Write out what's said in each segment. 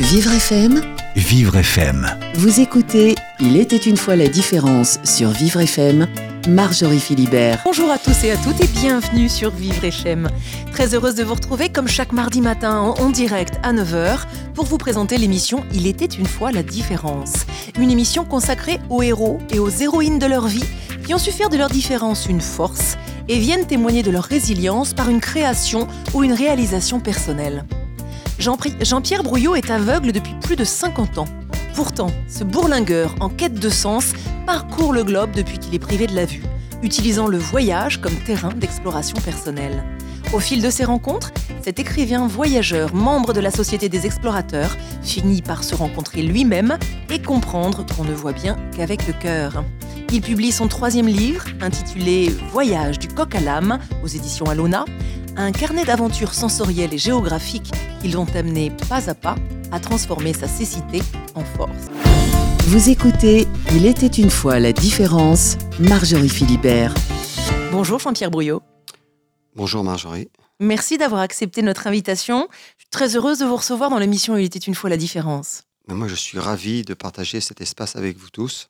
Vivre FM, Vivre FM. vous écoutez Il était une fois la différence sur Vivre FM, Marjorie Philibert. Bonjour à tous et à toutes et bienvenue sur Vivre FM. Très heureuse de vous retrouver comme chaque mardi matin en, en direct à 9h pour vous présenter l'émission Il était une fois la différence. Une émission consacrée aux héros et aux héroïnes de leur vie qui ont su faire de leur différence une force et viennent témoigner de leur résilience par une création ou une réalisation personnelle. Jean-Pierre Brouillot est aveugle depuis plus de 50 ans. Pourtant, ce bourlingueur en quête de sens parcourt le globe depuis qu'il est privé de la vue, utilisant le voyage comme terrain d'exploration personnelle. Au fil de ses rencontres, cet écrivain voyageur, membre de la Société des explorateurs, finit par se rencontrer lui-même et comprendre qu'on ne voit bien qu'avec le cœur. Il publie son troisième livre, intitulé Voyage du coq à l'âme, aux éditions Alona, un carnet d'aventures sensorielles et géographiques qui l'ont amené pas à pas à transformer sa cécité en force. Vous écoutez Il était une fois la différence, Marjorie Philibert. Bonjour Jean-Pierre Brouillot. Bonjour Marjorie. Merci d'avoir accepté notre invitation. Je suis très heureuse de vous recevoir dans l'émission Il était une fois la différence. Mais moi, je suis ravi de partager cet espace avec vous tous.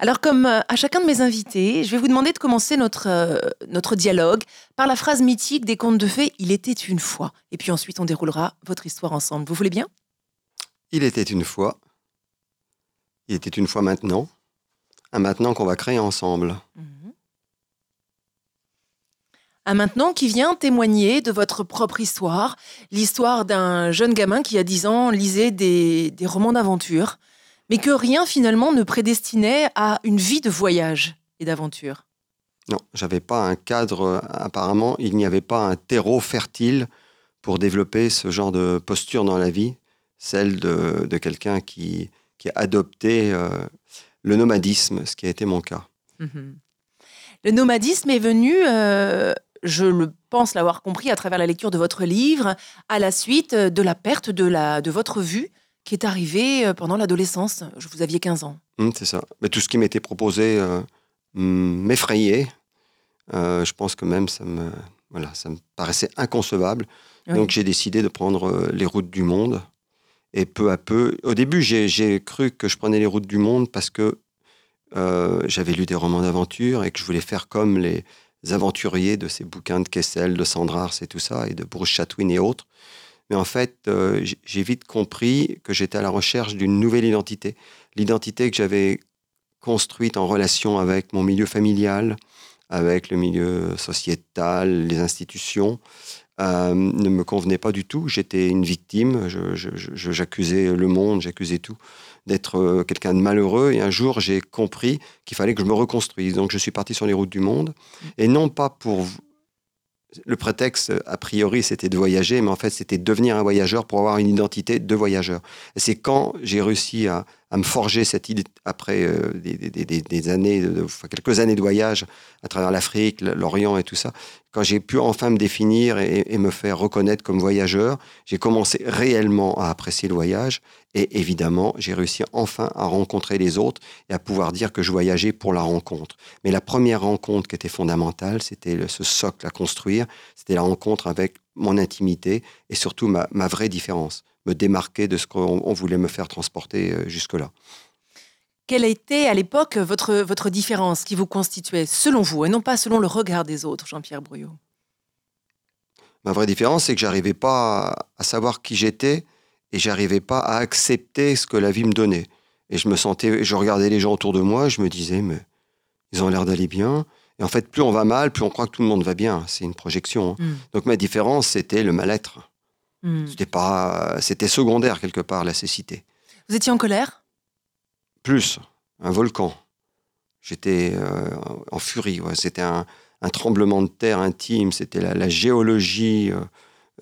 Alors comme euh, à chacun de mes invités, je vais vous demander de commencer notre, euh, notre dialogue par la phrase mythique des contes de fées Il était une fois. Et puis ensuite on déroulera votre histoire ensemble. Vous voulez bien? Il était une fois. Il était une fois maintenant. Un maintenant qu'on va créer ensemble. Un maintenant qui vient témoigner de votre propre histoire, l'histoire d'un jeune gamin qui à 10 ans lisait des, des romans d'aventure, mais que rien finalement ne prédestinait à une vie de voyage et d'aventure. Non, j'avais pas un cadre. euh, Apparemment, il n'y avait pas un terreau fertile pour développer ce genre de posture dans la vie, celle de, de quelqu'un qui, qui a adopté euh, le nomadisme, ce qui a été mon cas. Mhm. Le nomadisme est venu, euh, je le pense l'avoir compris à travers la lecture de votre livre, à la suite de la perte de, la, de votre vue qui est arrivée euh, pendant l'adolescence. Je vous aviez 15 ans. Hum, c'est ça. Mais tout ce qui m'était proposé euh, hum, m'effrayait. Euh, je pense que même ça me, voilà, ça me paraissait inconcevable. Oui. Donc j'ai décidé de prendre les routes du monde. Et peu à peu, au début, j'ai j'ai cru que je prenais les routes du monde parce que euh, j'avais lu des romans d'aventure et que je voulais faire comme les aventuriers de ces bouquins de Kessel, de Sandrars et tout ça, et de Bruce Chatwin et autres. Mais en fait, euh, j'ai vite compris que j'étais à la recherche d'une nouvelle identité. L'identité que j'avais construite en relation avec mon milieu familial, avec le milieu sociétal, les institutions, euh, ne me convenait pas du tout. J'étais une victime, j'accusais le monde, j'accusais tout d'être euh, quelqu'un de malheureux. Et un jour, j'ai compris qu'il fallait que je me reconstruise. Donc, je suis parti sur les routes du monde. Et non pas pour... Le prétexte, a priori, c'était de voyager, mais en fait, c'était de devenir un voyageur pour avoir une identité de voyageur. C'est quand j'ai réussi à, à me forger cette idée, après euh, des, années, enfin, quelques années de voyage à travers l'Afrique, l'Orient et tout ça, quand j'ai pu enfin me définir et, me faire reconnaître comme voyageur, j'ai commencé réellement à apprécier le voyage. Et évidemment, j'ai réussi enfin à rencontrer les autres et à pouvoir dire que je voyageais pour la rencontre. Mais la première rencontre qui était fondamentale, c'était ce socle à construire, c'était la rencontre avec mon intimité et surtout ma vraie différence, me démarquer de ce qu'on on voulait me faire transporter euh, jusque-là. Quelle a été à l'époque votre, votre différence qui vous constituait selon vous et non pas selon le regard des autres, Jean-Pierre Brouillot? Ma vraie différence, c'est que j'arrivais pas à- à savoir qui j'étais et j'arrivais pas à accepter ce que la vie me donnait. Et je me sentais, je regardais les gens autour de moi, je me disais, mais ils ont l'air d'aller bien. Et en fait, plus on va mal, plus on croit que tout le monde va bien. C'est une projection. hein. Mm. Donc ma différence, c'était le mal-être. Hmm. C'était pas, c'était secondaire quelque part la cécité. Vous étiez en colère? Plus un volcan. J'étais euh, en furie. ouais. C'était un, un tremblement de terre intime. C'était la, la géologie, euh,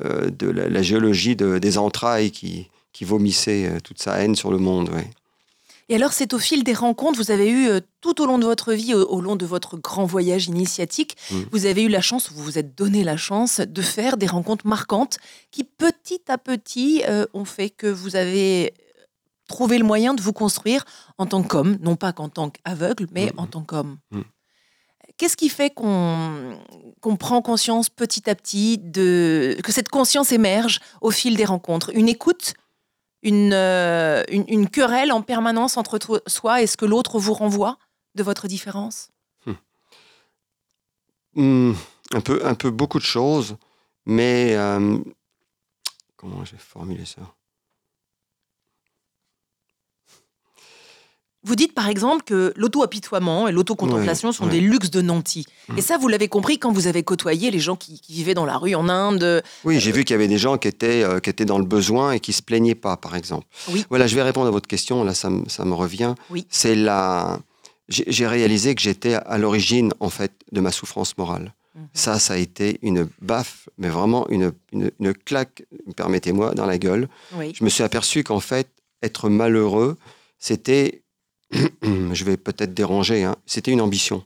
euh, de la, la géologie de- des entrailles qui, qui vomissait toute sa haine sur le monde. ouais. Et alors, c'est au fil des rencontres, vous avez eu euh, tout au long de votre vie, au, au long de votre grand voyage initiatique, Mm. vous avez eu la chance, vous vous êtes donné la chance de faire des rencontres marquantes qui, petit à petit, euh, ont fait que vous avez trouvé le moyen de vous construire en tant qu'homme, non pas qu'en tant qu'aveugle, mais Mm. en tant qu'homme. Mm. Qu'est-ce qui fait qu'on qu'on prend conscience petit à petit de que cette conscience émerge au fil des rencontres? Une écoute une, euh, une, querelle en permanence entre soi et ce que l'autre vous renvoie de votre différence Hmm, un, peu, un peu beaucoup de choses, mais euh, comment je vais formuler ça? Vous dites par exemple que l'auto-apitoiement et l'auto-contemplation Ouais, sont ouais. des luxes de nantis. Mm. Et ça, vous l'avez compris quand vous avez côtoyé les gens qui, qui vivaient dans la rue en Inde. Oui, j'ai vu qu'il y avait des gens qui étaient, euh, qui étaient dans le besoin et qui se plaignaient pas, par exemple. Oui. Voilà, je vais répondre à votre question. Là, ça, me- ça me revient. Oui. C'est la. J'ai j'ai réalisé que j'étais à l'origine, en fait, de ma souffrance morale. Mhm. Ça, ça a été une baffe, mais vraiment une, une, une claque, permettez-moi, dans la gueule. Oui. Je me suis aperçu qu'en fait, être malheureux, c'était, je vais peut-être déranger, hein, c'était une ambition.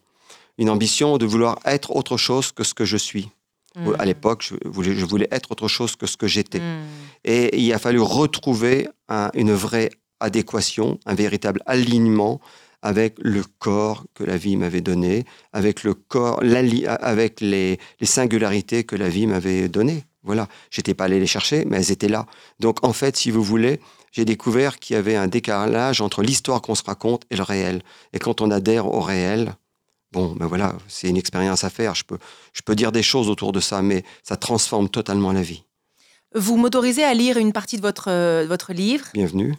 Une ambition de vouloir être autre chose que ce que je suis. Mm. À l'époque, je voulais, je voulais être autre chose que ce que j'étais. Mm. Et il a fallu retrouver un- une vraie adéquation, un véritable alignement avec le corps que la vie m'avait donné, avec le corps, avec les, les singularités que la vie m'avait données. Voilà, j'étais pas allé les chercher, mais elles étaient là. Donc en fait, si vous voulez, j'ai découvert qu'il y avait un décalage entre l'histoire qu'on se raconte et le réel. Et quand on adhère au réel, bon, ben voilà, c'est une expérience à faire. Je peux, je peux dire des choses autour de ça, mais ça transforme totalement la vie. Vous m'autorisez à lire une partie de votre, euh, votre livre Bienvenue.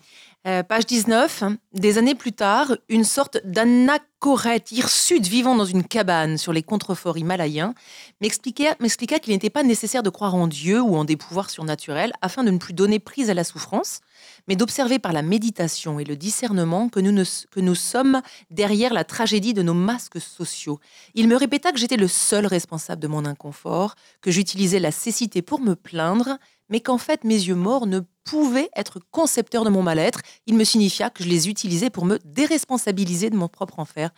Euh, page 19. Des années plus tard, une sorte d'anachorète hirsute vivant dans une cabane sur les contreforts himalayens m'expliqua m'expliqua qu'il n'était pas nécessaire de croire en Dieu ou en des pouvoirs surnaturels afin de ne plus donner prise à la souffrance, mais d'observer par la méditation et le discernement que nous, que nous sommes derrière la tragédie de nos masques sociaux. Il me répéta que j'étais le seul responsable de mon inconfort, que j'utilisais la cécité pour me plaindre, mais qu'en fait mes yeux morts ne pouvaient être concepteurs de mon mal-être. Il me signifia que je les utilisais pour me déresponsabiliser de mon propre enfer.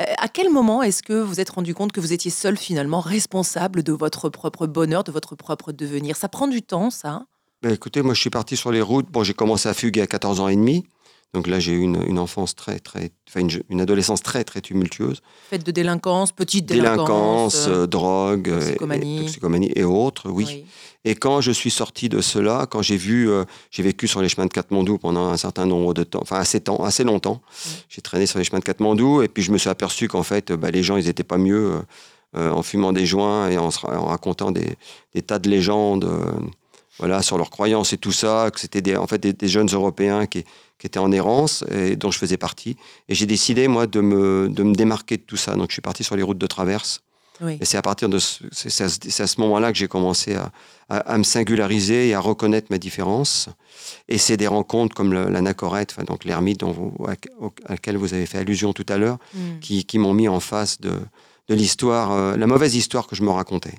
Euh, à quel moment est-ce que vous êtes rendu compte que vous étiez seul finalement responsable de votre propre bonheur, de votre propre devenir? Ça prend du temps, ça? Ben, écoutez, moi je suis parti sur les routes. Bon, j'ai commencé à fuguer à 14 ans et demi. Donc là, j'ai eu une, une enfance très, très. Enfin, une, une adolescence très, très tumultueuse. Faites de délinquance, petite délinquance. Délinquance, euh, drogue, euh, et- toxicomanie. et, toxicomanie et autres, oui. Et quand je suis sorti de cela, quand j'ai vu, euh, j'ai vécu sur les chemins de Katmandou pendant un certain nombre de temps, enfin assez, temps, assez longtemps. J'ai traîné sur les chemins de Katmandou et puis je me suis aperçu qu'en fait, bah, les gens, ils n'étaient pas mieux euh, en fumant des joints et en, racontant des, des tas de légendes voilà, sur leurs croyances et tout ça, que c'était des, en fait des, des jeunes Européens qui, qui étaient en errance et dont je faisais partie. Et j'ai décidé, moi, de me, de me démarquer de tout ça. Donc je suis parti sur les routes de traverse. Oui. Et c'est à partir de ce, c'est, à ce- moment-là que j'ai commencé à, à- à me singulariser et à reconnaître ma différence. Et c'est des rencontres comme l'anachorète, enfin, donc l'ermite à, laquelle vous avez fait allusion tout à l'heure, Mm. qui, qui m'ont mis en face de, de l'histoire, euh, la mauvaise histoire que je me racontais.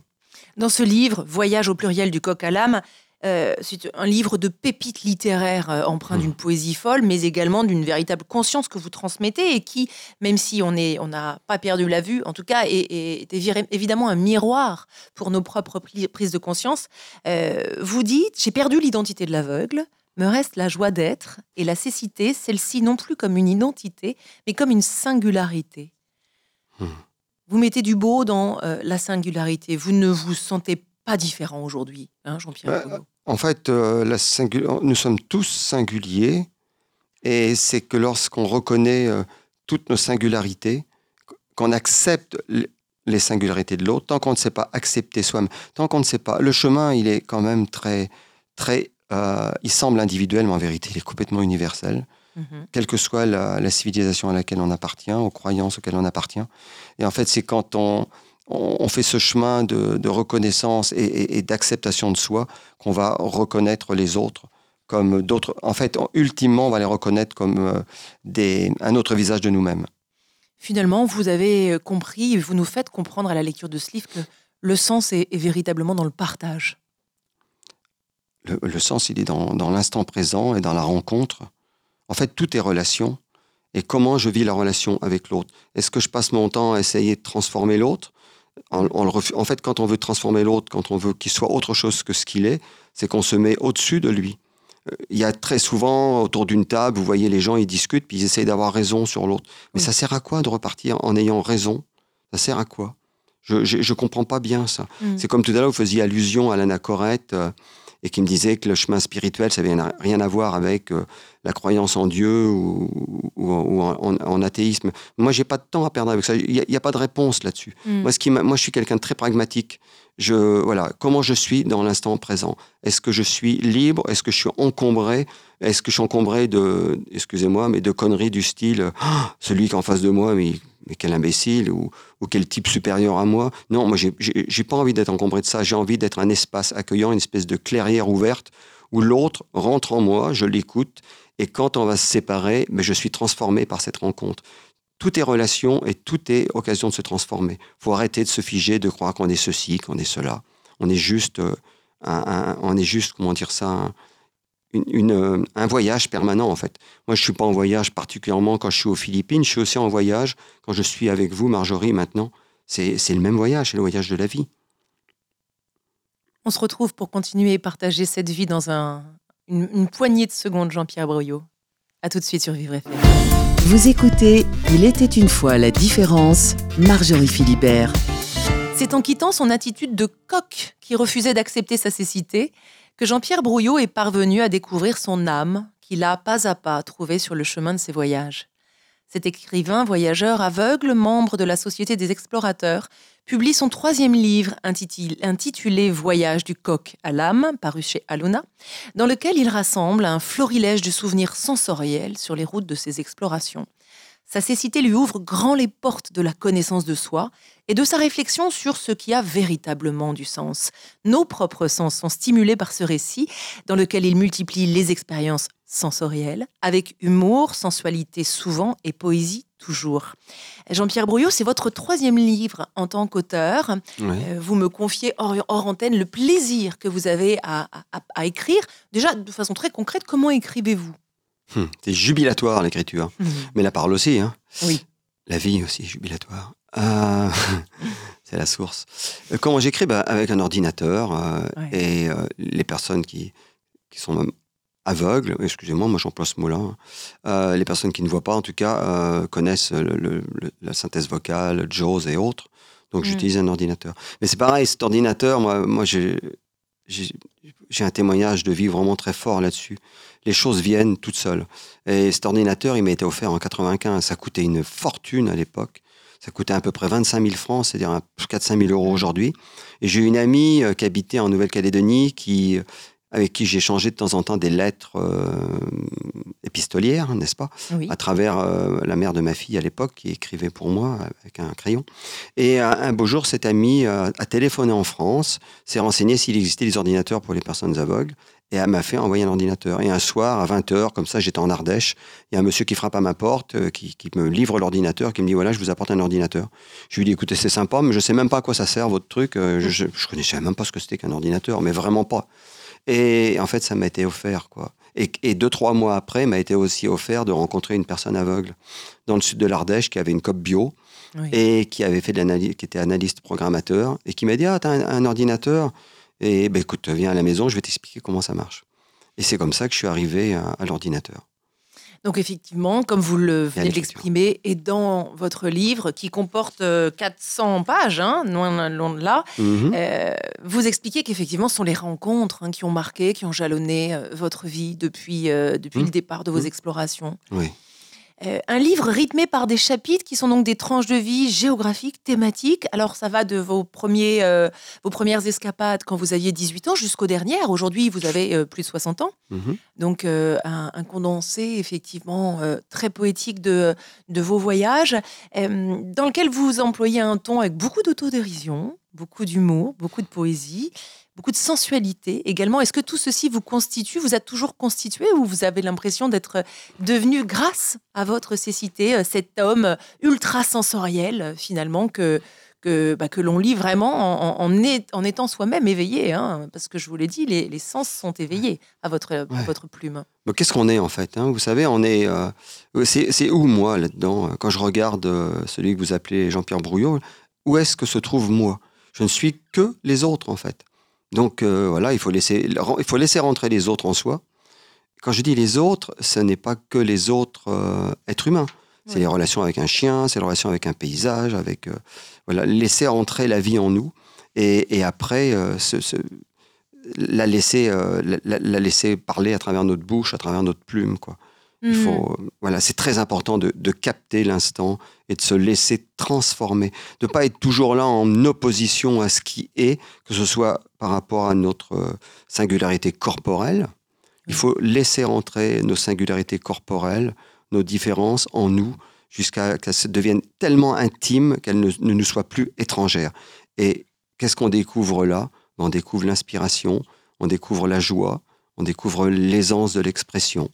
Dans ce livre, Voyage au pluriel du coq à l'âme, euh, c'est un livre de pépites littéraires euh, empreint d'une poésie folle, mais également d'une véritable conscience que vous transmettez et qui, même si on n'a pas perdu la vue, en tout cas, est, est évi- évidemment un miroir pour nos propres prises de conscience. Euh, vous dites J'ai perdu l'identité de l'aveugle. Me reste la joie d'être et la cécité, celle-ci non plus comme une identité, mais comme une singularité. Hmm. Vous mettez du beau dans euh, la singularité. Vous ne vous sentez pas différent aujourd'hui, hein, Jean-Pierre Cognot En fait, euh, la nous sommes tous singuliers et c'est que lorsqu'on reconnaît euh, toutes nos singularités, qu'on accepte les singularités de l'autre, tant qu'on ne sait pas accepter soi-même, tant qu'on ne sait pas, le chemin, il est quand même très, très, euh, il semble individuel, mais en vérité, il est complètement universel Mhm. quelle que soit la, la civilisation à laquelle on appartient, aux croyances auxquelles on appartient. Et en fait, c'est quand on, on, on fait ce chemin de, de reconnaissance et, et- et d'acceptation de soi qu'on va reconnaître les autres comme d'autres. En fait, ultimement, on va les reconnaître comme euh, des, un autre visage de nous-mêmes. Finalement, vous avez compris, vous nous faites comprendre à la lecture de ce livre que le sens est, est véritablement dans le partage. Le, le sens, il est dans, dans l'instant présent et dans la rencontre. En fait, tout est relation. Et comment je vis la relation avec l'autre? Est-ce que je passe mon temps à essayer de transformer l'autre? En, le fait, quand on veut transformer l'autre, quand on veut qu'il soit autre chose que ce qu'il est, c'est qu'on se met au-dessus de lui. Euh, Il y a très souvent, autour d'une table, vous voyez les gens, ils discutent, puis ils essayent d'avoir raison sur l'autre. Mais Oui. ça sert à quoi de repartir en ayant raison? Ça sert à quoi? Je ne comprends pas bien ça. Mm. C'est comme tout à l'heure, vous faisiez allusion à l'anachorète. euh, et qui me disait que le chemin spirituel, ça n'avait rien à voir avec euh, la croyance en Dieu ou, en, athéisme. Moi, j'ai pas de temps à perdre avec ça. Il n'y a, pas de réponse là-dessus. Mm. Moi, ce qui moi, je suis quelqu'un de très pragmatique. Je, voilà, comment je suis dans l'instant présent? Est-ce que je suis libre? Est-ce que je suis encombré? Est-ce que je suis encombré de, excusez-moi, mais de conneries du style ah, celui qui est en face de moi, mais mais quel imbécile ou, quel type supérieur à moi. Non, moi, j'ai pas envie d'être encombré de ça. J'ai envie d'être un espace accueillant, une espèce de clairière ouverte où l'autre rentre en moi, je l'écoute, et quand on va se séparer, mais ben, je suis transformé par cette rencontre. Tout est relation et tout est occasion de se transformer. Faut arrêter de se figer, de croire qu'on est ceci, qu'on est cela. On est juste, euh, on est juste, comment dire ça, une, euh, un voyage permanent en fait. Moi, je suis pas en voyage particulièrement quand je suis aux Philippines. Je suis aussi en voyage quand je suis avec vous, Marjorie, maintenant. C'est le même voyage, c'est le voyage de la vie. On se retrouve pour continuer et partager cette vie dans un, une, poignée de secondes, Jean-Pierre Broyot. A tout de suite sur Vivre FM. Vous écoutez Il était une fois la différence, Marjorie Philibert. C'est en quittant son attitude de coq qui refusait d'accepter sa cécité que Jean-Pierre Brouillot est parvenu à découvrir son âme qu'il a pas à pas trouvée sur le chemin de ses voyages. Cet écrivain voyageur aveugle, membre de la Société des explorateurs, publie son troisième livre intitulé Voyage du coq à l'âme, paru chez Aluna, dans lequel il rassemble un florilège de souvenirs sensoriels sur les routes de ses explorations. Sa cécité lui ouvre grand les portes de la connaissance de soi et de sa réflexion sur ce qui a véritablement du sens. Nos propres sens sont stimulés par ce récit, dans lequel il multiplie les expériences sensorielles, avec humour, sensualité souvent et poésie toujours. Jean-Pierre Brouillot, c'est votre troisième livre en tant qu'auteur. Euh, vous me confiez hors, antenne le plaisir que vous avez à écrire. Déjà, de façon très concrète, comment écrivez-vous? Hmm, c'est jubilatoire l'écriture, hmm. mais la parole aussi. Hein. Oui. La vie aussi jubilatoire. Ah, c'est la source. Euh, comment j'écris bah, Avec un ordinateur euh, et euh, les personnes qui, qui sont aveugles, excusez-moi, moi, j'emploie ce mot-là, hein. les personnes qui ne voient pas en tout cas connaissent la synthèse vocale, JAWS et autres. Donc j'utilise un ordinateur. Mais c'est pareil, cet ordinateur, moi, moi j'ai un témoignage de vie vraiment très fort là-dessus les choses viennent toutes seules. Et cet ordinateur, il m'a été offert en 95. Ça coûtait une fortune à l'époque. Ça coûtait à peu près 25 000 francs, c'est-à-dire 4-5 000 euros aujourd'hui. Et j'ai une amie euh, qui habitait en Nouvelle-Calédonie qui avec qui j'ai de temps en temps des lettres euh, épistolières, n'est-ce pas? À travers euh, la mère de ma fille à l'époque, qui écrivait pour moi avec un crayon. Et un beau jour, cet ami a téléphoné en France, s'est renseigné s'il existait des ordinateurs pour les personnes aveugles, et elle m'a fait envoyer un ordinateur. Et un soir, à 20h, comme ça, j'étais en Ardèche, il y a un monsieur qui frappe à ma porte, euh, qui, me livre l'ordinateur, qui me dit, voilà, je vous apporte un ordinateur. Je lui dis, écoutez, c'est sympa, mais je sais même pas à quoi ça sert, votre truc. Euh, je, je, connaissais même pas ce que c'était qu'un ordinateur, mais vraiment pas. Et en fait, ça m'a été offert, quoi. Et, deux, trois mois après, m'a été aussi offert de rencontrer une personne aveugle dans le sud de l'Ardèche qui avait une COP bio et qui avait fait de l'analyse, qui était analyste programmateur et qui m'a dit, ah, t'as un ordinateur et ben, écoute, viens à la maison, je vais t'expliquer comment ça marche. Et c'est comme ça que je suis arrivé à, l'ordinateur. Donc effectivement, comme vous le venez de l'exprimer, et dans votre livre qui comporte 400 euh, pages, hein, loin, de là, mhm. euh, vous expliquez qu'effectivement, ce sont les rencontres hein, qui ont marqué, qui ont jalonné euh, votre vie depuis, depuis le mhm. départ de vos mhm. explorations. Oui. Euh, un livre rythmé par des chapitres qui sont donc des tranches de vie géographiques, thématiques. Alors ça va de vos, premiers, euh, vos premières escapades quand vous aviez 18 ans jusqu'aux dernières. Aujourd'hui, vous avez euh, plus de 60 ans. Mhm. Donc un, condensé effectivement très poétique de, de vos voyages, dans lequel vous employez un ton avec beaucoup d'autodérision, beaucoup d'humour, beaucoup de poésie beaucoup de sensualité également. Est-ce que tout ceci vous constitue, vous êtes toujours constitué ou vous avez l'impression d'être devenu, grâce à votre cécité, euh, cet homme ultra sensoriel euh, finalement que, que, bah, que l'on lit vraiment en, en, étant soi-même éveillé hein, Parce que je vous l'ai dit, les, sens sont éveillés à votre, votre plume. Qu'est-ce qu'on est en fait hein? Vous savez, on est. Euh, c'est où moi là-dedans? Quand je regarde celui que vous appelez Jean-Pierre Brouillot, où est-ce que se trouve moi? Je ne suis que les autres en fait. Donc euh, voilà, il faut, laisser, il faut laisser rentrer les autres en soi. Quand je dis les autres, ce n'est pas que les autres euh, êtres humains. C'est les relations avec un chien, c'est les relations avec un paysage, avec euh, voilà, laisser entrer la vie en nous. Et, après, la laisser, la, laisser parler à travers notre bouche, à travers notre plume, quoi. Il hmm. faut, voilà, c'est très important de, de capter l'instant et de se laisser transformer, de pas être toujours là en opposition à ce qui est, que ce soit par rapport à notre singularité corporelle. Il faut laisser entrer nos singularités corporelles, nos différences en nous, jusqu'à qu'elles deviennent tellement intimes qu'elles ne, ne, nous soient plus étrangères. Et qu'est-ce qu'on découvre là? On découvre l'inspiration, on découvre la joie, on découvre l'aisance de l'expression.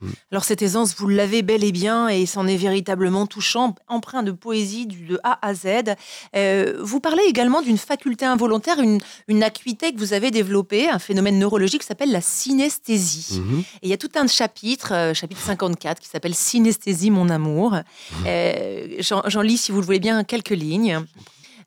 Mm. Alors cette aisance, vous l'avez bel et bien et c'en est véritablement touchant, empreint de poésie du, de A à Z. Euh, vous parlez également d'une faculté involontaire, une, une, acuité que vous avez développée, un phénomène neurologique qui s'appelle la synesthésie. Mm-hmm. Et il y a tout un chapitre, euh, chapitre 54, qui s'appelle Synesthésie, mon amour. Mm. Euh, j'en lis, si vous le voulez bien, quelques lignes.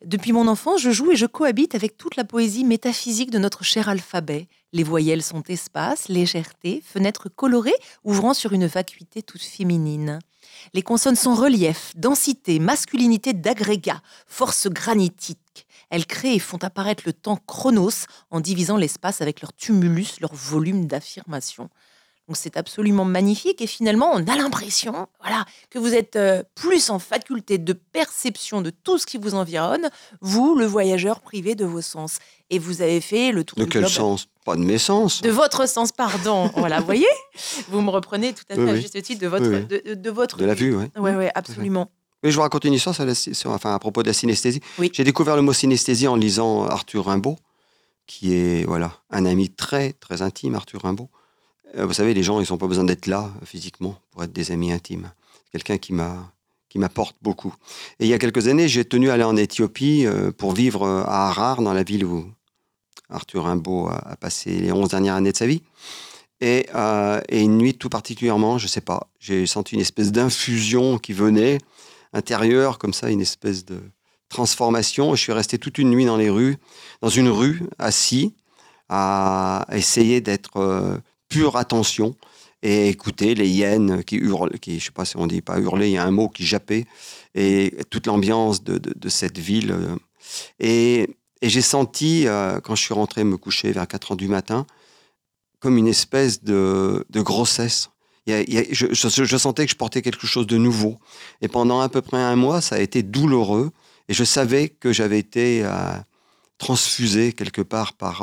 Depuis mon enfance, je joue et je cohabite avec toute la poésie métaphysique de notre cher alphabet. Les voyelles sont espace, légèreté, fenêtres colorées ouvrant sur une vacuité toute féminine. Les consonnes sont relief, densité, masculinité d'agrégat, force granitique. Elles créent et font apparaître le temps chronos en divisant l'espace avec leur tumulus, leur volume d'affirmation. Donc c'est absolument magnifique et finalement on a l'impression voilà, que vous êtes euh, plus en faculté de perception de tout ce qui vous environne, vous, le voyageur privé de vos sens. Et vous avez fait le tour de quel sens? Pas de mes sens. De votre sens, pardon. voilà, vous voyez? Vous me reprenez tout à fait à juste titre de votre... De, de, votre de la vue, oui. Oui, oui, absolument. Oui, je vous raconte une histoire sur enfin, à propos de la synesthésie. J'ai découvert le mot synesthésie en lisant Arthur Rimbaud, qui est voilà un ami très, très intime, Arthur Rimbaud vous savez, les gens, ils n'ont pas besoin d'être là physiquement pour être des amis intimes. Quelqu'un qui m'a qui m'apporte beaucoup. Et il y a quelques années, j'ai tenu à aller en Éthiopie euh, pour vivre euh, à Harar, dans la ville où Arthur Rimbaud a, passé les 11 dernières années de sa vie. Et, et une nuit tout particulièrement, je ne sais pas, j'ai senti une espèce d'infusion qui venait intérieure, comme ça, une espèce de transformation. Je suis resté toute une nuit dans les rues, dans une rue, assis, à essayer d'être pure attention et écouter les hyènes qui hurlent, qui, je sais pas si on dit pas hurler, il y a un mot qui jappait, et toute l'ambiance de, de, cette ville. Euh. Et, et j'ai senti, euh, quand je suis rentré me coucher vers 4 heures du matin, comme une espèce de, de grossesse. Je, sentais que je portais quelque chose de nouveau. Et pendant à peu près un mois, ça a été douloureux. Et je savais que j'avais été euh, transfusé quelque part par,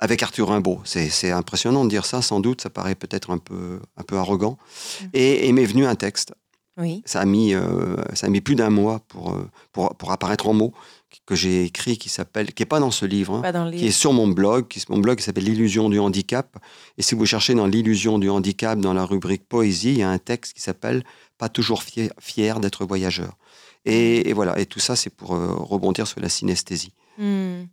avec Arthur Rimbaud. C'est impressionnant de dire ça, sans doute, ça paraît peut-être un peu, un peu arrogant. Mm. Et, il m'est venu un texte. Oui. Ça a mis, euh, ça a mis plus d'un mois pour, euh, pour, pour, apparaître en mots, que j'ai écrit, qui s'appelle, qui n'est pas dans ce livre, hein, qui est sur mon blog, qui, mon blog s'appelle L'illusion du handicap. Et si vous cherchez dans L'illusion du handicap, dans la rubrique poésie, il y a un texte qui s'appelle Pas toujours fier, fier d'être voyageur. Et, voilà, et tout ça, c'est pour euh, rebondir sur la synesthésie. Mm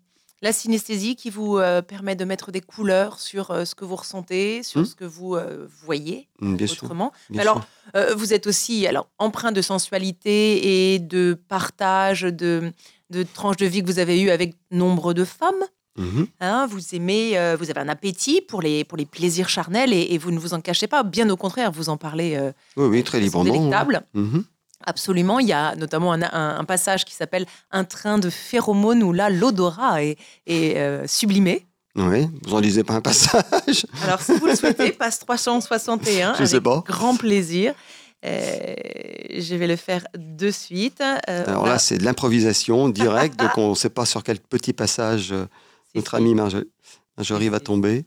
la synesthésie qui vous euh, permet de mettre des couleurs sur euh, ce que vous ressentez, sur hmm. ce que vous euh, voyez hmm, autrement. alors, vous êtes aussi alors empreint de sensualité et de partage de, de tranches de vie que vous avez eues avec nombre de femmes. Mmh hein, vous aimez, vous avez un appétit pour les, pour les plaisirs charnels et, vous ne vous en cachez pas. Bien au contraire, vous en parlez. oui, oui, très librement. Délectable. Mmh Absolument, il y a notamment un, passage qui s'appelle Un train de phéromones où là l'odorat est, euh, sublimé. Oui, vous en lisez pas un passage Alors si vous le souhaitez, passe 361, Je avec sais pas. grand plaisir. Euh, je vais le faire de suite. Euh, Alors là, c'est de l'improvisation directe, donc on ne sait pas sur quel petit passage notre ami Marjorie va tomber.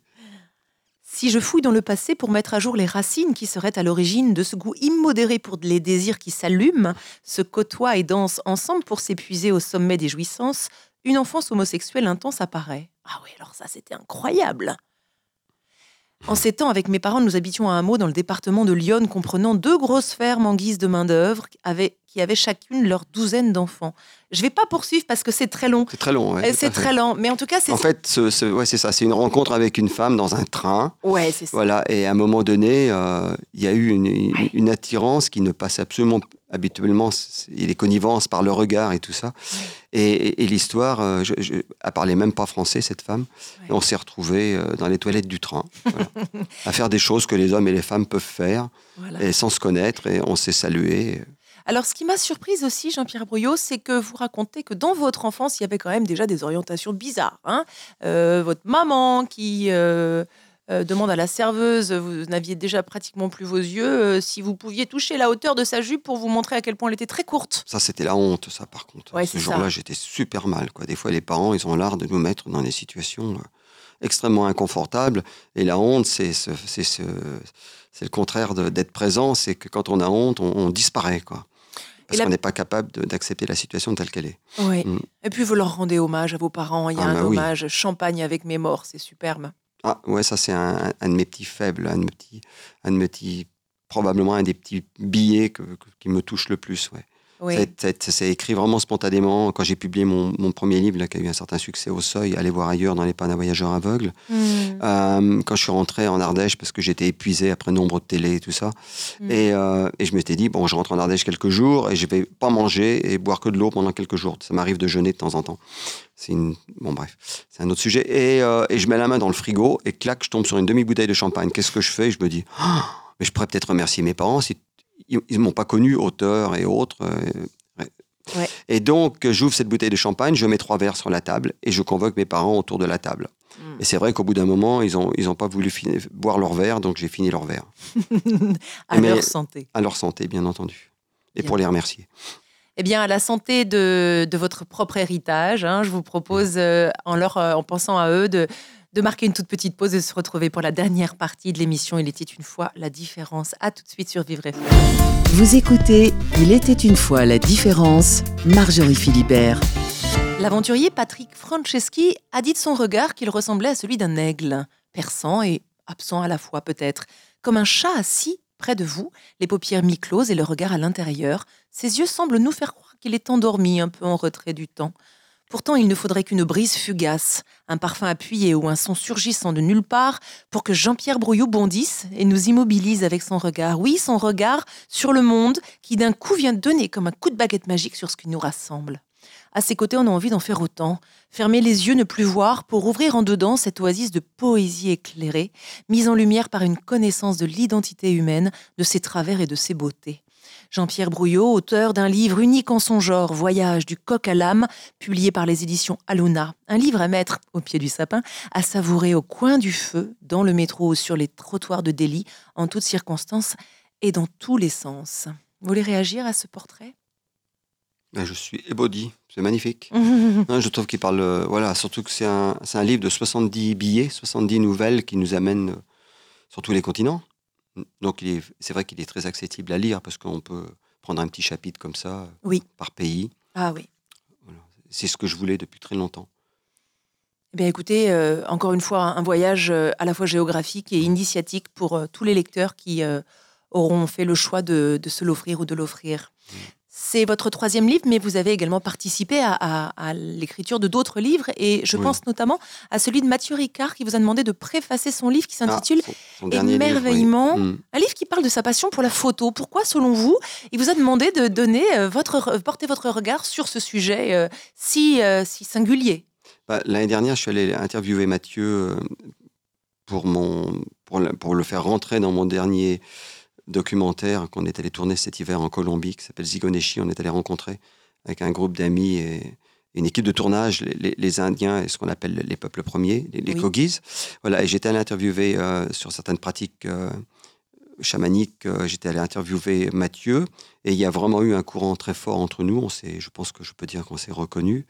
Si je fouille dans le passé pour mettre à jour les racines qui seraient à l'origine de ce goût immodéré pour les désirs qui s'allument, se côtoient et dansent ensemble pour s'épuiser au sommet des jouissances, une enfance homosexuelle intense apparaît. Ah oui, alors ça c'était incroyable. En ces temps, avec mes parents, nous habitions à un mot dans le département de Lyon, comprenant deux grosses fermes en guise de main-d'œuvre, qui avaient chacune leur douzaine d'enfants. Je ne vais pas poursuivre parce que c'est très long. C'est très long, ouais, C'est très long, mais en tout cas, c'est. En fait, ouais, c'est ça. C'est une rencontre avec une femme dans un train. Ouais, c'est ça. Voilà, et à un moment donné, euh, il y a eu une, attirance qui ne passe absolument habituellement. Il est connivence par le regard et tout ça. Et, l'histoire, euh, je, je, elle parlait même pas français cette femme. Et on s'est retrouvés euh, dans les toilettes du train, à faire des choses que les hommes et les femmes peuvent faire, et sans se connaître. Et on s'est salué. Alors, ce qui m'a surprise aussi, Jean-Pierre Brouillot, c'est que vous racontez que dans votre enfance, il y avait quand même déjà des orientations bizarres. Hein. Euh, votre maman qui euh, euh, demande à la serveuse, vous n'aviez déjà pratiquement plus vos yeux, si vous pouviez toucher la hauteur de sa jupe pour vous montrer à quel point elle était très courte. Ça, c'était la honte, ça, par contre. Ouais, Ce jour-là, j'étais super mal. Quoi. Des fois, les parents, ils ont l'art de nous mettre dans des situations extrêmement inconfortables. Et la honte, c'est ce, le contraire d'être présent. C'est que quand on a honte, on, on disparaît, quoi. Parce la- qu'on n'est pas capable d'accepter la situation telle qu'elle est. Oui. Mm. Et puis, vous leur rendez hommage à vos parents. Il y a Ah, un bah oui. hommage champagne avec mes morts, c'est superbe. Ah, ouais, ça, c'est un, un de mes petits faibles, un de mes petits, un de mes petits, probablement un des petits billets que- qui me touche le plus, ouais. Oui. C'est- écrit vraiment spontanément. Quand j'ai publié mon, mon premier livre, là, qui a eu un certain succès au seuil, Aller voir ailleurs dans les pannes à voyageurs aveugles, Mm. Euh, quand je suis rentré en Ardèche, parce que j'étais épuisé après nombre de télé et tout ça, Mm. et, euh, et je m'étais dit, bon, je rentre en Ardèche quelques jours et je vais pas manger et boire que de l'eau pendant quelques jours. Ça m'arrive de jeûner de temps en temps. C'est une... Bon, bref, c'est un autre sujet. Et, euh, et je mets la main dans le frigo et clac, je tombe sur une demi-bouteille de champagne. Qu'est-ce que je fais? Je me dis, Ah, mais je pourrais peut-être remercier mes parents si ils ne m'ont pas connu, auteur et autres. euh, ouais. Et donc, j'ouvre cette bouteille de champagne, je mets trois verres sur la table et je convoque mes parents autour de la table. Mm. Et c'est vrai qu'au bout d'un moment, ils n'ont ils ont pas voulu fini- boire leur verre, donc j'ai fini leur verre. à Mais- leur santé. À leur santé, bien entendu. Et Bien. pour les remercier. Eh bien, à la santé de, de votre propre héritage, hein, je vous propose, euh, en, leur, euh, en pensant à eux, de, de marquer une toute petite pause et de se retrouver pour la dernière partie de l'émission Il était une fois la différence. À tout de suite sur Vivre FM. Vous écoutez Il était une fois la différence, Marjorie Philibert. L'aventurier Patrick Franceschi a dit de son regard qu'il ressemblait à celui d'un aigle, perçant et absent à la fois peut-être, comme un chat assis près de vous, les paupières mi-closes et le regard à l'intérieur. Ses yeux semblent nous faire croire qu'il est endormi, un peu en retrait du temps. Pourtant, il ne faudrait qu'une brise fugace, un parfum appuyé ou un son surgissant de nulle part pour que Jean-Pierre Brouillot bondisse et nous immobilise avec son regard. Oui, son regard sur le monde qui d'un coup vient donner comme un coup de baguette magique sur ce qui nous rassemble. À ses côtés, on a envie d'en faire autant. Fermer les yeux, ne plus voir, pour ouvrir en dedans cette oasis de poésie éclairée, mise en lumière par une connaissance de l'identité humaine, de ses travers et de ses beautés. Jean-Pierre Brouillot, auteur d'un livre unique en son genre, Voyage du coq à l'âme, publié par les éditions Aluna. Un livre à mettre au pied du sapin, à savourer au coin du feu, dans le métro ou sur les trottoirs de Delhi, en toutes circonstances et dans tous les sens. Vous voulez réagir à ce portrait? Ben, je suis ébaudi. C'est magnifique. Je trouve qu'il parle. euh, voilà, surtout que c'est un, c'est un livre de 70 billets, 70 nouvelles qui nous amènent euh, sur tous les continents. Donc, c'est vrai qu'il est très accessible à lire parce qu'on peut prendre un petit chapitre comme ça euh, Oui. par pays. Ah oui. C'est ce que je voulais depuis très longtemps. Eh bien, écoutez, euh, encore une fois, un voyage euh, à la fois géographique et initiatique pour euh, tous les lecteurs qui auront fait le choix de, de se l'offrir ou de l'offrir. C'est votre troisième livre, mais vous avez également participé à, à- à l'écriture de d'autres livres, et je Oui. pense notamment à celui de Mathieu Ricard qui vous a demandé de préfacer son livre qui s'intitule Ah, son- son dernier livre, oui. Émerveillement. Mm. un livre qui parle de sa passion pour la photo. Pourquoi, selon vous, il vous a demandé de donner euh, votre, porter votre regard sur ce sujet euh, si, euh, si singulier? Bah, L'année dernière, je suis allé interviewer Mathieu pour, mon, pour le faire rentrer dans mon dernier documentaire qu'on est allé tourner cet hiver en Colombie, qui s'appelle Zigoneshi. On est allé rencontrer avec un groupe d'amis et une équipe de tournage, les, les- les Indiens et ce qu'on appelle les peuples premiers, les, les Oui. Kogis. Voilà, et j'étais allé interviewer euh, sur certaines pratiques euh, chamaniques. euh, j'étais allé interviewer Mathieu et il y a vraiment eu un courant très fort entre nous. On s'est, je pense que je peux dire qu'on s'est reconnus.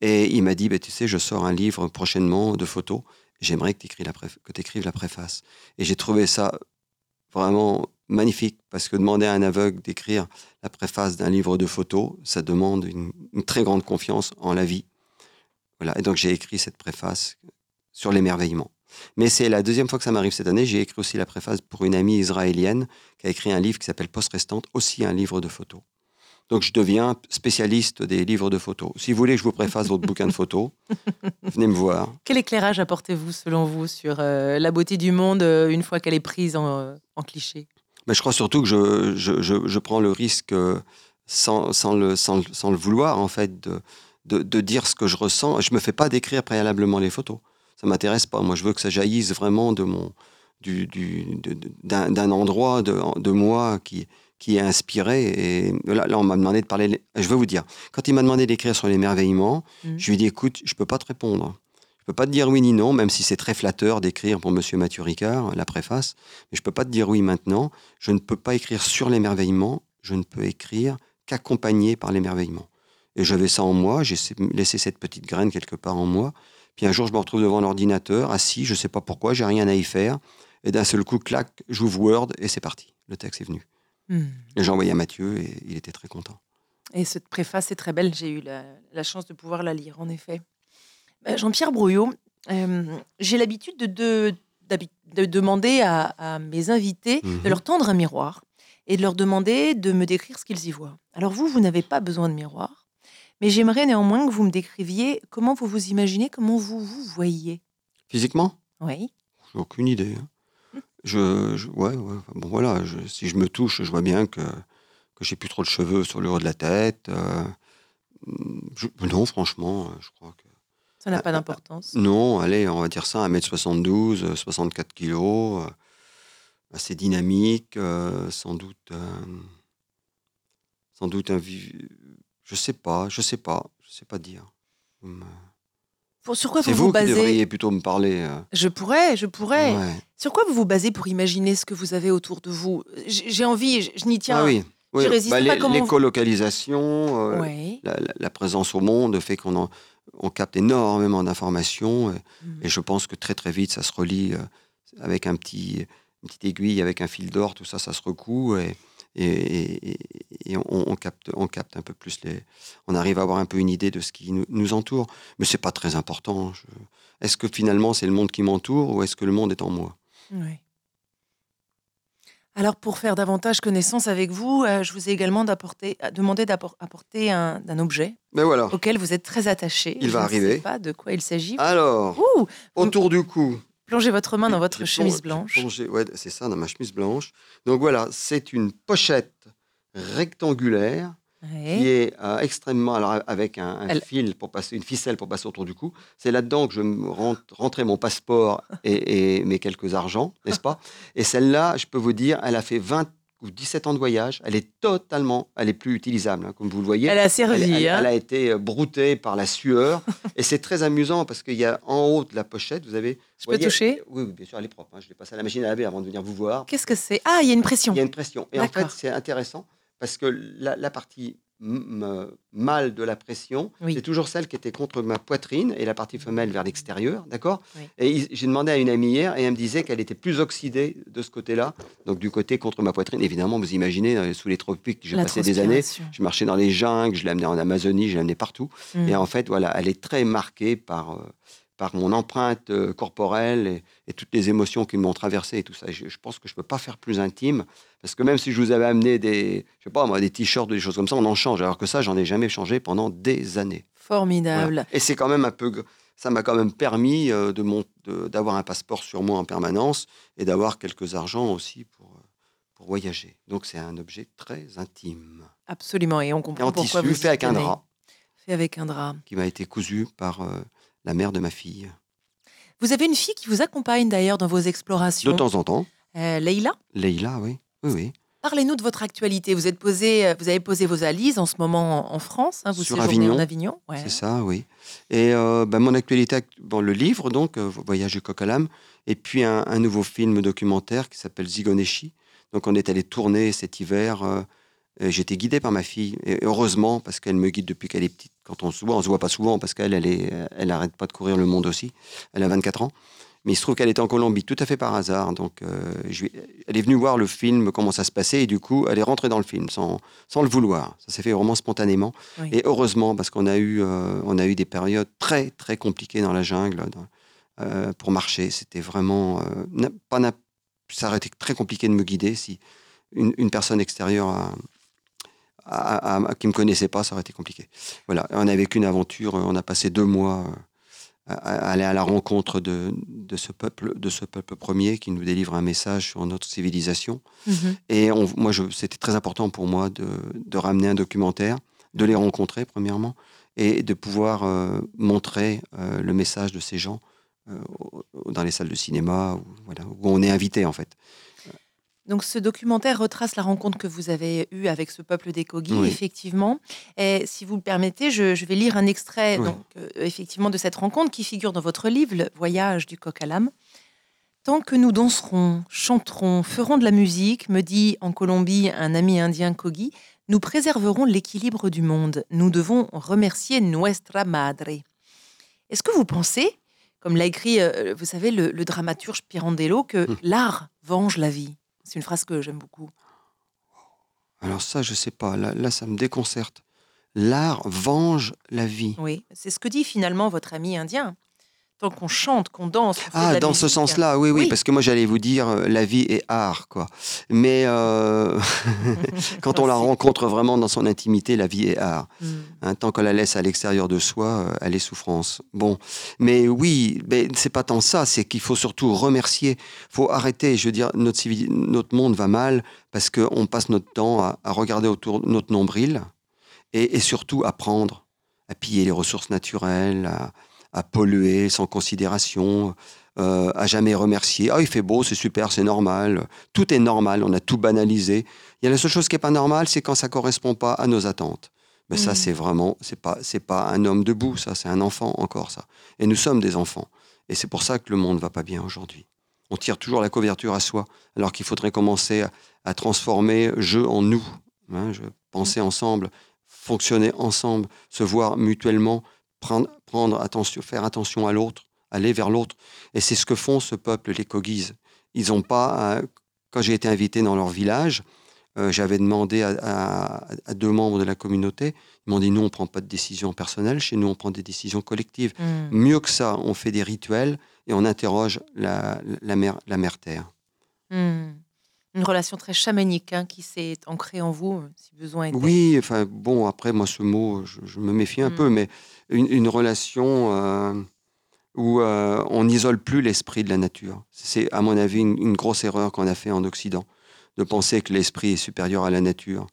Et il m'a dit, bah, tu sais, je sors un livre prochainement de photos. J'aimerais que tu écrives la préface. Et j'ai trouvé ça vraiment magnifique parce que demander à un aveugle d'écrire la préface d'un livre de photos, ça demande une, très grande confiance en la vie. Voilà. Et donc j'ai écrit cette préface sur l'émerveillement. Mais c'est la deuxième fois que ça m'arrive cette année. J'ai écrit aussi la préface pour une amie israélienne qui a écrit un livre qui s'appelle Post Restante, aussi un livre de photos. Donc je deviens spécialiste des livres de photos. Si vous voulez que je vous préface votre bouquin de photos, venez me voir. Quel éclairage apportez-vous, selon vous, sur euh, la beauté du monde euh, une fois qu'elle est prise en, euh, en cliché? Mais je crois surtout que je, je, je, je prends le risque, sans, sans, le, sans, sans le vouloir, en fait, de, de, de dire ce que je ressens. Je me fais pas décrire préalablement les photos. Ça m'intéresse pas. Moi, je veux que ça jaillisse vraiment de mon, du, du, d'un, d'un endroit de, de moi qui, qui a inspiré. Et là, là on m'a demandé de parler. Je vais vous dire, quand il m'a demandé d'écrire sur l'émerveillement, Mhm. je lui ai dit écoute, je peux pas te répondre. Je peux pas te dire oui ni non, même si c'est très flatteur d'écrire pour Monsieur Mathieu Ricard, la préface. Mais je peux pas te dire oui maintenant. Je ne peux pas écrire sur l'émerveillement. Je ne peux écrire qu'accompagné par l'émerveillement. Et j'avais ça en moi. J'ai laissé cette petite graine quelque part en moi. Puis un jour, je me retrouve devant l'ordinateur, assis, je sais pas pourquoi, j'ai rien à y faire. Et d'un seul coup, clac, j'ouvre Word et c'est parti. Le texte est venu. Et j'ai envoyé à Mathieu et il était très content. Et cette préface est très belle. J'ai eu la, la chance de pouvoir la lire, en effet. Euh, Jean-Pierre Brouillot, euh, j'ai l'habitude de, de- d'habi- de demander à, à mes invités Mhm. de leur tendre un miroir et de leur demander de me décrire ce qu'ils y voient. Alors vous, vous n'avez pas besoin de miroir, mais j'aimerais néanmoins que vous me décriviez comment vous vous imaginez, comment vous vous voyez. Physiquement? Oui. J'ai aucune idée. hein. Je, je- ouais, ouais, enfin, bon voilà, je- si je me touche, je vois bien que, que j'ai plus trop de cheveux sur le haut de la tête. euh, je- non, franchement, je crois que. Ça n'a Ah, pas ah, d'importance. Non, allez, on va dire ça, 1m72, euh, 64 kilos, euh, assez dynamique, euh, sans doute. euh, sans doute un. Je sais pas, je sais pas, je sais pas dire. Me- Pour- sur quoi vous vous, vous basez devriez plutôt me parler. euh, Je pourrais, je pourrais. ouais. Sur quoi vous vous basez pour imaginer ce que vous avez autour de vous? J'ai envie, je, je n'y tiens. Ah oui. oui. vous- l'écolocalisation, euh, Ouais. la, la- présence au monde fait qu'on en- on capte énormément d'informations et, Mhm. et je pense que très très vite ça se relie euh, avec un petit, une petite aiguille, avec un fil d'or, tout ça, ça se recoue et, et, et- et- et on, on capte, on capte un peu plus les. On arrive à avoir un peu une idée de ce qui nous, nous entoure, mais c'est pas très important. Je- Est-ce que finalement c'est le monde qui m'entoure ou est-ce que le monde est en moi? Ouais. Alors, pour faire davantage connaissance avec vous, euh, je vous ai également demandé d'apporter un, un objet Mais voilà. auquel vous êtes très attaché. Il Je va ne arriver. sais pas de quoi il s'agit. Alors, Ouh, autour du cou. Plongez votre main dans votre chemise blanche. ouais, c'est ça, dans ma chemise blanche. Donc voilà, c'est une pochette rectangulaire Ouais. qui est euh, extrêmement alors avec un, un Elle- fil pour passer une ficelle pour passer autour du cou. C'est là-dedans que je rentre, rentrais mon passeport et, et mes quelques argents, n'est-ce pas? Et celle-là, je peux vous dire, elle a fait 20 ou 17 ans de voyage. Elle est totalement, elle est plus utilisable, hein, comme vous le voyez. Elle a servi. Elle, elle- hein. elle a été euh, broutée par la sueur et c'est très amusant parce qu'il y a en haut de la pochette, vous avez. Je peux toucher? Oui, oui, bien sûr, elle est propre. hein. Je l'ai passée à la machine à laver avant de venir vous voir. Qu'est-ce que c'est? Ah, il y a une pression. Il y a une pression. Et en fait, c'est intéressant parce que la, la partie mâle de la pression, Oui. c'est toujours celle qui était contre ma poitrine et la partie femelle vers l'extérieur, d'accord Oui. Et j'ai demandé à une amie hier et elle me disait qu'elle était plus oxydée de ce côté-là, donc du côté contre ma poitrine. Évidemment, vous imaginez, euh, sous les tropiques, j'ai passé des années. Je marchais dans les jungles, je l'ai amené en Amazonie, je amené partout. Mm. Et en fait, voilà, elle est très marquée par, euh, par mon empreinte euh, corporelle et, et toutes les émotions qui m'ont traversé et tout ça. Je, je pense que je ne peux pas faire plus intime parce que même si je vous avais amené des, je sais pas, moi, des t-shirts ou des choses comme ça, on en change. Alors que ça, j'en ai jamais changé pendant des années. Formidable. Voilà. Et c'est quand même un peu, ça m'a quand même permis euh, de d'avoir un passeport sur moi en permanence et d'avoir quelques argents aussi pour, euh, pour voyager. Donc c'est un objet très intime. Absolument. Et on Et comprend en pourquoi tissu, vous fait avec un drap Fait avec un drap. qui m'a été cousu par euh, la mère de ma fille. Vous avez une fille qui vous accompagne d'ailleurs dans vos explorations. De temps en temps. Euh, Leïla? Leïla, oui. Oui, oui. Parlez-nous de votre actualité. Vous, êtes posé, euh, vous avez posé vos valises en ce moment en, France. hein, vous Sur Avignon. en Avignon. ouais. C'est ça, oui. Et euh, ben, mon actualité, le livre, donc, euh, Voyage du coq à l'âme, et puis un, un nouveau film documentaire qui s'appelle Zigoneshi. Donc, on est allé tourner cet hiver. euh, J'étais guidé par ma fille, et heureusement, parce qu'elle me guide depuis qu'elle est petite. Quand on se voit, on se voit pas souvent, parce qu'elle, elle, est, elle arrête pas de courir le monde aussi. Elle a 24 ans. Mais il se trouve qu'elle était en Colombie, tout à fait par hasard. Donc, euh, je elle est venue voir le film, comment ça se passait, et du coup, elle est rentrée dans le film sans, sans le vouloir. Ça s'est fait vraiment spontanément. Oui. Et heureusement, parce qu'on a, eu, euh, on a eu des périodes très, très compliquées dans la jungle euh, pour marcher. C'était vraiment. pas ça aurait été très compliqué de me guider si une, une personne extérieure à- à- à- qui ne me connaissait pas, ça aurait été compliqué. Voilà, on a vécu une aventure, on a passé deux mois euh, à, à aller à la rencontre de, de, ce peuple, de ce peuple premier qui nous délivre un message sur notre civilisation. Mhm. Et on- moi, c'était très important pour moi de, de ramener un documentaire, de les rencontrer premièrement, et de pouvoir euh, montrer euh, le message de ces gens dans les salles de cinéma, où, voilà, où on est invité en fait. Donc ce documentaire retrace la rencontre que vous avez eue avec ce peuple des Kogi, Oui. effectivement. Et si vous le permettez, je, je vais lire un extrait Oui. donc, euh, effectivement de cette rencontre qui figure dans votre livre, Le Voyage du coq à l'âme. Tant que nous danserons, chanterons, ferons de la musique, me dit en Colombie un ami indien Kogi, nous préserverons l'équilibre du monde. Nous devons remercier Nuestra Madre. Est-ce que vous pensez, comme l'a écrit, euh, vous savez, le, le dramaturge Pirandello, que Hmm. l'art venge la vie? C'est une phrase que j'aime beaucoup. Alors ça, je sais pas. Là, là, ça me déconcerte. L'art venge la vie. Oui, c'est ce que dit finalement votre ami indien. Tant qu'on chante, qu'on danse. Ah, dans ce sens-là, oui, oui, Oui. parce que moi j'allais vous dire euh, la vie est art, quoi. Mais euh, quand on la rencontre vraiment dans son intimité, la vie est art. Hmm. Hein, tant qu'on la laisse à l'extérieur de soi, euh, elle est souffrance. Bon, mais oui, mais c'est pas tant ça, c'est qu'il faut surtout remercier. faut arrêter, je veux dire, notre, monde va mal parce qu'on passe notre temps à, à regarder autour de notre nombril et, et surtout à prendre, à piller les ressources naturelles, à, à polluer sans considération, euh, à jamais remercier. Ah, il fait beau, c'est super, c'est normal. Tout est normal, on a tout banalisé. Il y a la seule chose qui n'est pas normale, c'est quand ça correspond pas à nos attentes. Mais ça, Mm. c'est vraiment, c'est pas, c'est pas un homme debout, ça, c'est un enfant encore, ça. Et nous sommes des enfants. Et c'est pour ça que le monde va pas bien aujourd'hui. On tire toujours la couverture à soi, alors qu'il faudrait commencer à, à transformer jeu en nous. Hein, je, penser ensemble, fonctionner ensemble, se voir mutuellement, prendre, prendre attention, faire attention à l'autre, aller vers l'autre. Et c'est ce que font ce peuple, les Kogis. Ils ont pas, à- quand j'ai été invité dans leur village, euh, j'avais demandé à, à- à deux membres de la communauté, ils m'ont dit nous on prend pas de décision personnelle, chez nous on prend des décisions collectives. Hmm. Mieux que ça, on fait des rituels et on interroge la, la mère, la mère terre. Hmm. Une relation très chamanique hein, qui s'est ancrée en vous, si besoin était. Oui, enfin bon, après moi ce mot, je, je me méfie un Mm. peu, mais une, une relation euh, où euh, on n'isole plus l'esprit de la nature. C'est à mon avis une, une grosse erreur qu'on a fait en Occident, de penser que l'esprit est supérieur à la nature.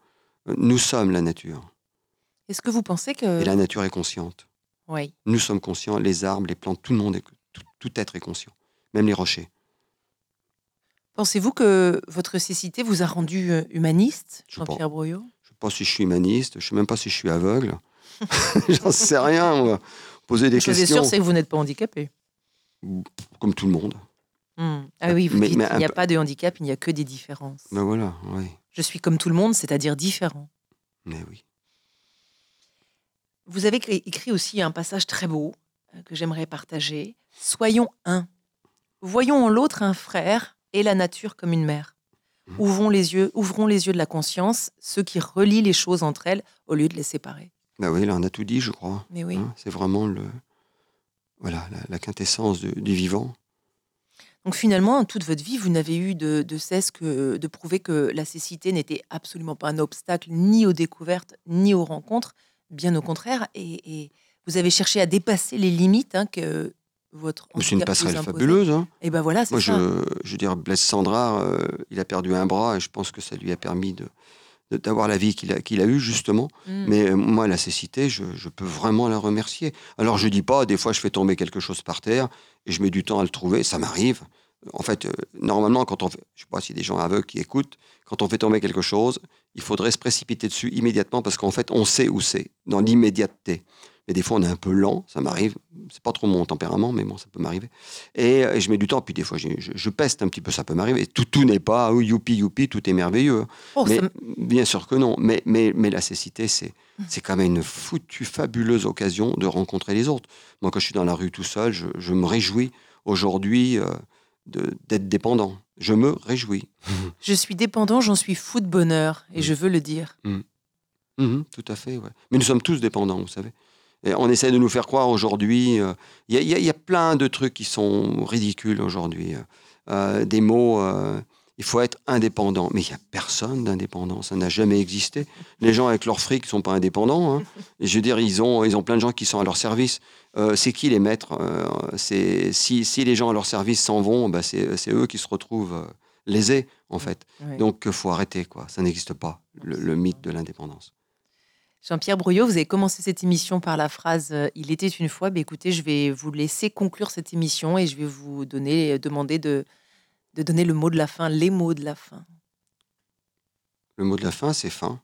Nous sommes la nature Est-ce que vous pensez que... et la nature est consciente. Oui. Nous sommes conscients, les arbres, les plantes, tout le monde, est, tout, tout être est conscient, même les rochers. Pensez-vous que votre cécité vous a rendu euh, humaniste. Jean-Pierre Broyot Je sais pas si je suis humaniste, je sais même pas si je suis aveugle. J'en sais rien, moi. Poser des Une chose est questions sûre, c'est que vous n'êtes pas handicapé. comme tout le monde. Hmm. Ah oui, vous Mais- dites mais il n'y a pas de handicap, il n'y a que des différences. Ben voilà, oui. Je suis comme tout le monde, c'est-à-dire différent. Mais oui. Vous avez écrit aussi un passage très beau euh, que j'aimerais partager. Soyons un. Voyons en l'autre un frère et la nature comme une mère. Mhm. Ouvrons les yeux, ouvrons les yeux de la conscience, ceux qui relient les choses entre elles au lieu de les séparer. Ben oui, là, on a tout dit, je crois. Mais oui. Hein, c'est vraiment le, voilà, la, la quintessence de- du vivant. Donc finalement, toute votre vie, vous n'avez eu de, de cesse que de prouver que la cécité n'était absolument pas un obstacle ni aux découvertes ni aux rencontres, bien au contraire. Et, et vous avez cherché à dépasser les limites hein, que votre C'est une passerelle fabuleuse. Hein. Et ben voilà, c'est Moi, ça. je, je veux dire, Blaise Sandra, euh, il a perdu un bras et je pense que ça lui a permis de de- d'avoir la vie qu'il a, qu'il a eue, justement. Mm. Mais euh, moi, la cécité, je, je peux vraiment la remercier. Alors, je dis pas, des fois, je fais tomber quelque chose par terre et je mets du temps à le trouver. Ça m'arrive. En fait, euh, normalement, quand on fait, je sais pas si des gens aveugles qui écoutent, quand on fait tomber quelque chose, il faudrait se précipiter dessus immédiatement parce qu'en fait, on sait où c'est, dans l'immédiateté. Mais des fois, on est un peu lent, ça m'arrive. C'est pas trop mon tempérament, mais bon, ça peut m'arriver. Et, et je mets du temps, puis des fois, je, je- je peste un petit peu, ça peut m'arriver. Et Tout, tout n'est pas, oh, youpi, youpi, tout est merveilleux. Oh, mais, bien sûr que non. Mais, mais, mais la cécité, c'est, c'est quand même une foutue, fabuleuse occasion de rencontrer les autres. Moi, quand je suis dans la rue tout seul, je, je me réjouis aujourd'hui euh, d'être dépendant. Je me réjouis. Je suis dépendant, j'en suis fou de bonheur, et Mm. je veux le dire. Mhm, tout à fait, ouais. Mais nous sommes tous dépendants, vous savez. On essaie de nous faire croire aujourd'hui. euh, Il y, a- il y a- il y a plein de trucs qui sont ridicules aujourd'hui. Euh, des mots. euh, il faut être indépendant. Mais il n'y a personne d'indépendant. Ça n'a jamais existé. Les gens avec leur fric ne sont pas indépendants. hein. Je veux dire, ils ont, ils ont plein de gens qui sont à leur service. Euh, c'est qui les maîtres Euh, si, si les gens à leur service s'en vont, bah, c'est, eux qui se retrouvent euh, lésés, en fait. Donc, il faut arrêter. quoi. Ça n'existe pas, le- le mythe de l'indépendance. Jean-Pierre Brouillot, vous avez commencé cette émission par la phrase euh, Il était une fois. Ben, écoutez, je vais vous laisser conclure cette émission et je vais vous donner, demander de, de donner le mot de la fin, les mots de la fin. Le mot de la fin, c'est fin.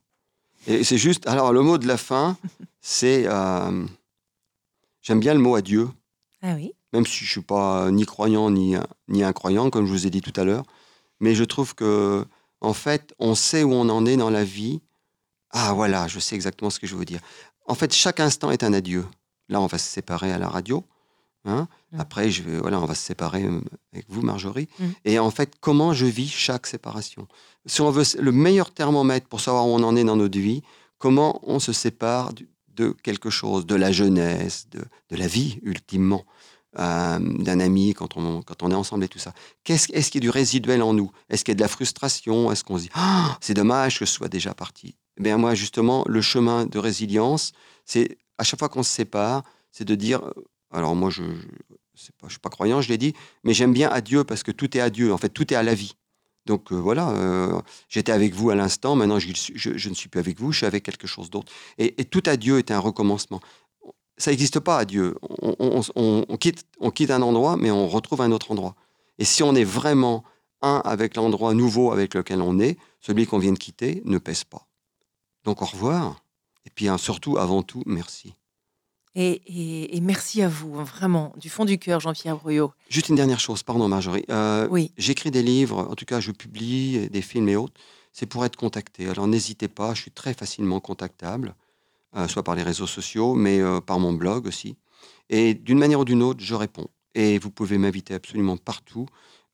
Et c'est juste. Alors, le mot de la fin, c'est. euh, J'aime bien le mot adieu, Ah oui. même si je ne suis pas ni croyant ni, ni incroyant, comme je vous ai dit tout à l'heure. Mais je trouve que, en fait, on sait où on en est dans la vie. Ah, voilà, je sais exactement ce que je veux dire. En fait, chaque instant est un adieu. Là, on va se séparer à la radio. hein. Mm. Après, je vais, voilà, on va se séparer euh, avec vous, Marjorie. Mm. Et en fait, comment je vis chaque séparation? Si on veut le meilleur thermomètre pour savoir où on en est dans notre vie, comment on se sépare de quelque chose, de la jeunesse, de, de la vie, ultimement, euh, d'un ami quand on, quand on est ensemble et tout ça? Qu'est-ce, est-ce qu'il y a du résiduel en nous? Est-ce qu'il y a de la frustration? Est-ce qu'on se dit Ah, c'est dommage que je sois déjà parti? Eh bien, moi, justement, le chemin de résilience, c'est à chaque fois qu'on se sépare, c'est de dire euh, alors moi, je ne suis pas croyant, je l'ai dit, mais j'aime bien adieu parce que tout est adieu. En fait, tout est à la vie. Donc euh, voilà, euh, j'étais avec vous à l'instant, maintenant je, je- je ne suis plus avec vous, je suis avec quelque chose d'autre. Et, et tout adieu est un recommencement. Ça n'existe pas adieu. On, on- on- on quitte, on quitte un endroit, mais on retrouve un autre endroit. Et si on est vraiment un avec l'endroit nouveau avec lequel on est, celui qu'on vient de quitter ne pèse pas. Donc au revoir. Et puis surtout, avant tout, merci. Et, et- et merci à vous, hein, vraiment, du fond du cœur, Jean-Pierre Bruyot. Juste une dernière chose, pardon Marjorie. Euh, Oui. J'écris des livres, en tout cas je publie des films et autres. C'est pour être contacté. Alors n'hésitez pas, je suis très facilement contactable, euh, soit par les réseaux sociaux, mais euh, par mon blog aussi. Et d'une manière ou d'une autre, je réponds. Et vous pouvez m'inviter absolument partout.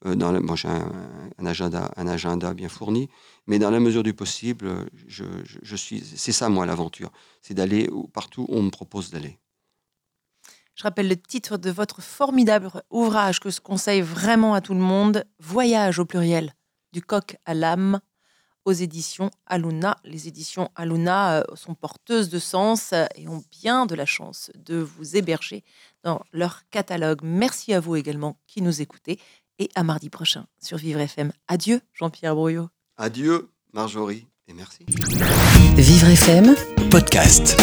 Euh, dans moi, j'ai un, agenda, un agenda bien fourni, mais dans la mesure du possible, je, je- suis. C'est ça, moi, l'aventure. C'est d'aller partout où on me propose d'aller. Je rappelle le titre de votre formidable ouvrage que je conseille vraiment à tout le monde, Voyage au pluriel, du coq à l'âme, aux éditions Aluna. Les éditions Aluna euh, sont porteuses de sens et ont bien de la chance de vous héberger dans leur catalogue. Merci à vous également qui nous écoutez et à mardi prochain sur Vivre FM. Adieu Jean-Pierre Brouillot. Adieu, Marjorie, et merci. Vivre FM podcast.